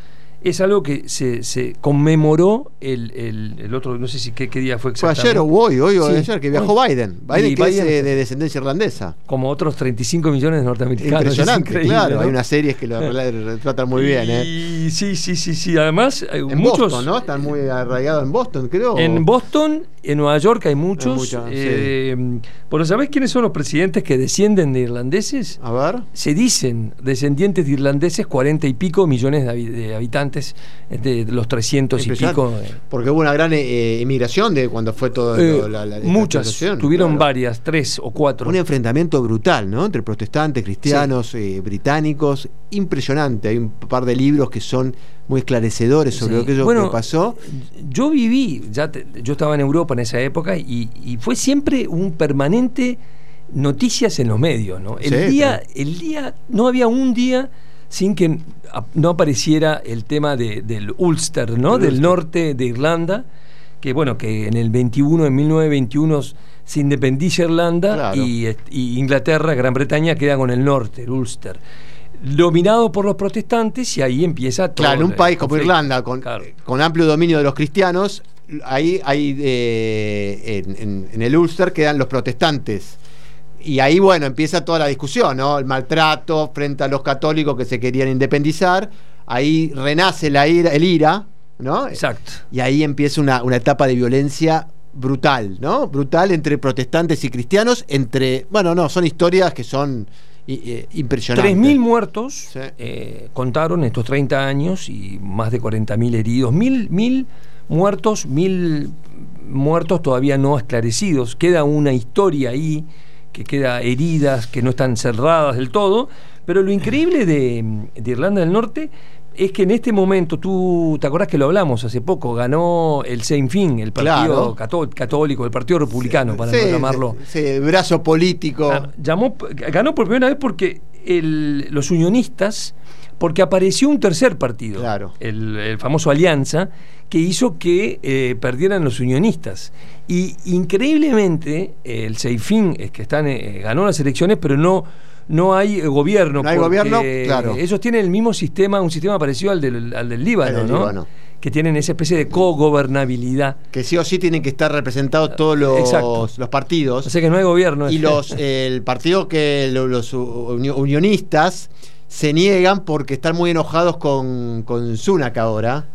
es algo que se, se conmemoró el, el- el otro, no sé si qué, qué día fue Fue exactamente. ayer o hoy, hoy o Sí, ayer, que viajó hoy. Biden. Biden Y que Biden- es eh, de descendencia irlandesa. Como otros 35 millones de norteamericanos. es Impresionante, claro. ¿no? Hay unas series que lo retratan muy bien, ¿eh? Y sí, sí, sí, sí. Además, En muchos. Boston, ¿no? Están muy arraigados en Boston, creo. En Boston, en Nueva York hay muchos. Sí. eh, Pero ¿sabés quiénes son los presidentes que descienden de irlandeses? A ver. Se dicen descendientes de irlandeses, 40 y pico millones de, habi- de habitantes, de, los 300 y pico. eh. Porque hubo una gran eh, inmigración de cuando fue todo Eh, la, la- muchas, tuvieron claro. varias, tres o cuatro. Un enfrentamiento brutal, ¿no? Entre protestantes, cristianos, británicos. Impresionante. Hay un par de libros que son muy esclarecedores sobre Sí. lo que, ello Bueno, que pasó. Yo viví, ya te- yo estaba en Europa en esa época y, y fue siempre un permanente noticias en los medios, ¿no? El Sí, día, claro. el día, no había un día sin que no apareciera el tema de- del Ulster, ¿no? El del Ulster. norte de Irlanda, que bueno, que en el 21, en 1921 se independiza Irlanda Claro. y, y Inglaterra, Gran Bretaña queda con el norte, el Ulster. Dominado por los protestantes y ahí empieza todo. Claro, en un país como. Irlanda, con, Claro. con amplio dominio de los cristianos, ahí, ahí eh, en, en- en el Ulster quedan los protestantes. Y ahí, bueno, empieza toda la discusión, ¿no? El maltrato frente a los católicos que se querían independizar. Ahí renace la ira, el IRA, ¿no? Exacto. Y ahí empieza una, una etapa de violencia brutal, ¿no? Brutal entre protestantes y cristianos, entre, bueno, no, son historias que son eh, impresionantes. 3.000 muertos Sí. eh, contaron estos 30 años y más de 40.000 heridos. Mil, mil muertos, mil muertos todavía no esclarecidos. Queda una historia ahí que queda heridas, que no están cerradas del todo. Pero lo increíble de, de Irlanda del Norte es que en este momento, tú te acordás que lo hablamos hace poco, ganó el Sinn Féin, el partido Claro. católico, el partido republicano, para Sí, no llamarlo. sí, brazo político. Claro, llamó, ganó por primera vez porque el- los unionistas, porque apareció un tercer partido, Claro. el, el famoso Alianza, que hizo que eh, perdieran los unionistas. Y increíblemente, el Seifín es que están, eh, ganó las elecciones, pero no, no hay eh, gobierno. No hay gobierno, claro. Ellos tienen el mismo sistema, un sistema parecido al del, al del Líbano, Al del ¿no? Líbano. Que tienen esa especie de cogobernabilidad. que sí o sí tienen que estar representados todos los, Exacto. los partidos. O sea que no hay gobierno. y los el partido que lo- los uni- unionistas se niegan porque están muy enojados con, con Sunak ahora.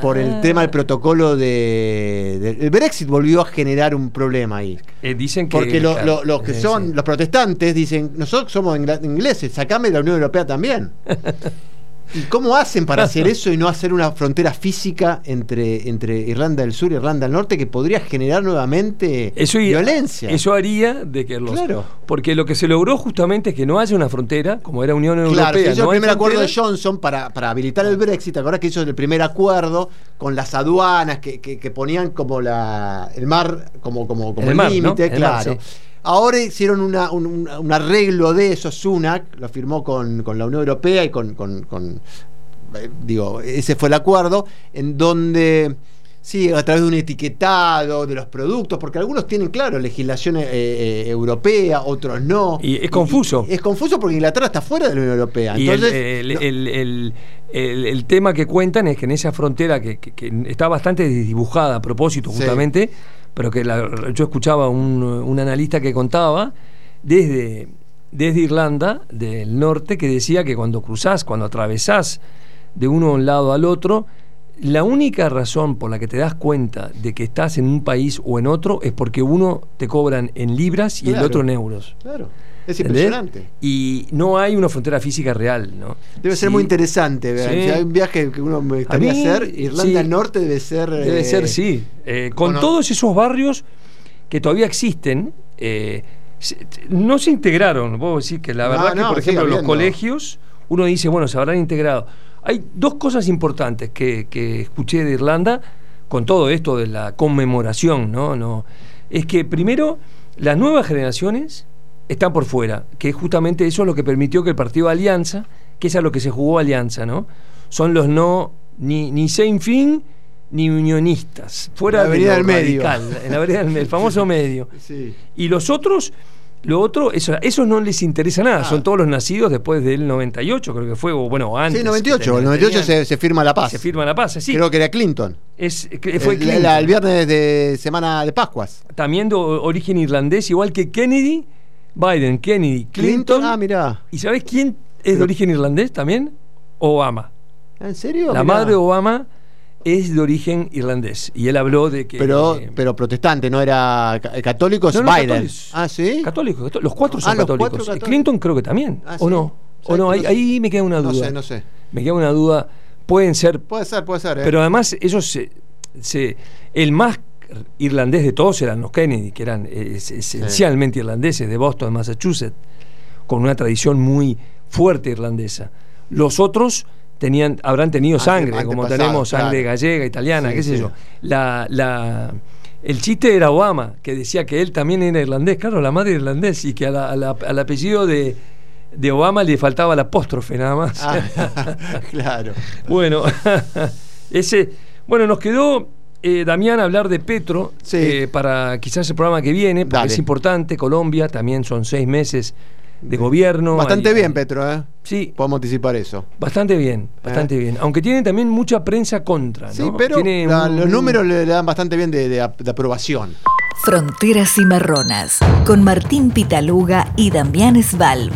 Por el Ah. tema del protocolo de, de- El Brexit volvió a generar un problema ahí. Eh, dicen que. Porque lo- claro, lo- los que son los protestantes dicen, nosotros somos ingleses, sacame de la Unión Europea también. ¿Y cómo hacen para hacer eso y no hacer una frontera física entre, entre Irlanda del Sur y Irlanda del Norte que podría generar nuevamente Eso, violencia? Eso haría de que los. Claro. Porque lo que se logró justamente es que no haya una frontera, como era Unión Europea. Claro, hizo no el primer acuerdo de. Johnson para, para habilitar el Brexit. ¿Te acordás que hizo el primer acuerdo con las aduanas que, que- que ponían como la, el mar como, como, como El el mar, ¿no? límite? Mar, Claro. sí. Ahora hicieron una- un, arreglo de eso, Sunak, lo firmó con, con la Unión Europea y con, con- con, eh, digo, ese fue el acuerdo, en donde, sí, a través de un etiquetado de los productos, porque algunos tienen, claro, legislación eh, eh, europea, otros no. Y es confuso. es confuso porque Inglaterra está fuera de la Unión Europea. Y Entonces, el- no- el- el- el- el tema que cuentan es que en esa frontera que, que- que está bastante desdibujada a propósito, Sí. Pero que la- yo escuchaba un, un analista que contaba desde, desde Irlanda del norte que decía que cuando cruzás, cuando atravesás de uno a un lado al otro, la única razón por la que te das cuenta de que estás en un país o en otro es porque uno te cobran en libras y el otro en euros. Claro, es ¿Entendés? impresionante. Y no hay una frontera física real, ¿no? Debe ser muy interesante. ¿verdad? Sí. Si hay un viaje que uno me gustaría mí, hacer, Irlanda sí. del Norte debe ser. Debe eh, ser, sí. Eh, con todos esos barrios que todavía existen, eh, no se integraron. Vos decís que la verdad que, por ejemplo, los colegios, uno dice, bueno, se habrán integrado. Hay dos cosas importantes que, que escuché de Irlanda con todo esto de la conmemoración, ¿no? no es que primero las nuevas generaciones están por fuera, que justamente eso es lo que permitió que el partido Alianza, que es a lo que se jugó Alianza, ¿no? Son los no ni, ni Sein Fin ni unionistas, fuera de del medio. en la vereda del el famoso medio. Y los otros lo otro, eso, eso no les interesa nada. Ah. Son todos los nacidos después del 98, creo que fue, o bueno, antes. Sí, 98. El 98 se, firma la paz. Se firma la paz, sí. Creo que era Clinton. Es, fue el, el, viernes de semana de Pascuas. También de origen irlandés, igual que Kennedy, Biden, Kennedy, Clinton. ah, mira. ¿Y sabes quién es de origen irlandés también? Obama. ¿En serio? La madre de Obama es de origen irlandés y él habló de que pero pero protestante no era católico es Biden. ah sí católico los cuatro son ah, católicos. Clinton creo que también ah, o no o no ahí, me queda una duda. no sé no sé. Me queda una duda. Pueden ser puede ser puede ser ¿eh? pero además ellos se, el más irlandés de todos eran los Kennedy que eran esencialmente irlandeses de Boston Massachusetts con una tradición muy fuerte irlandesa los otros tenían, habrán tenido sangre, como tenemos sangre gallega, italiana, qué sé yo. La, la, el chiste era Obama, que decía que él también era irlandés, claro, la madre irlandés, y que al apellido de, Obama le faltaba la apóstrofe nada más. Ah, claro. bueno, ese, bueno, nos quedó eh, Damián hablar de Petro eh, para quizás el programa que viene, porque es importante, Colombia, también son seis meses de gobierno. Bastante bien, Petro, ¿eh? Sí. Podemos anticipar eso. Bastante bien, bastante bien. Aunque tiene también mucha prensa contra, ¿no? Sí, pero los números le, dan bastante bien de, de aprobación. Fronteras y Marronas, con Martín Pitaluga y Damián Svalb.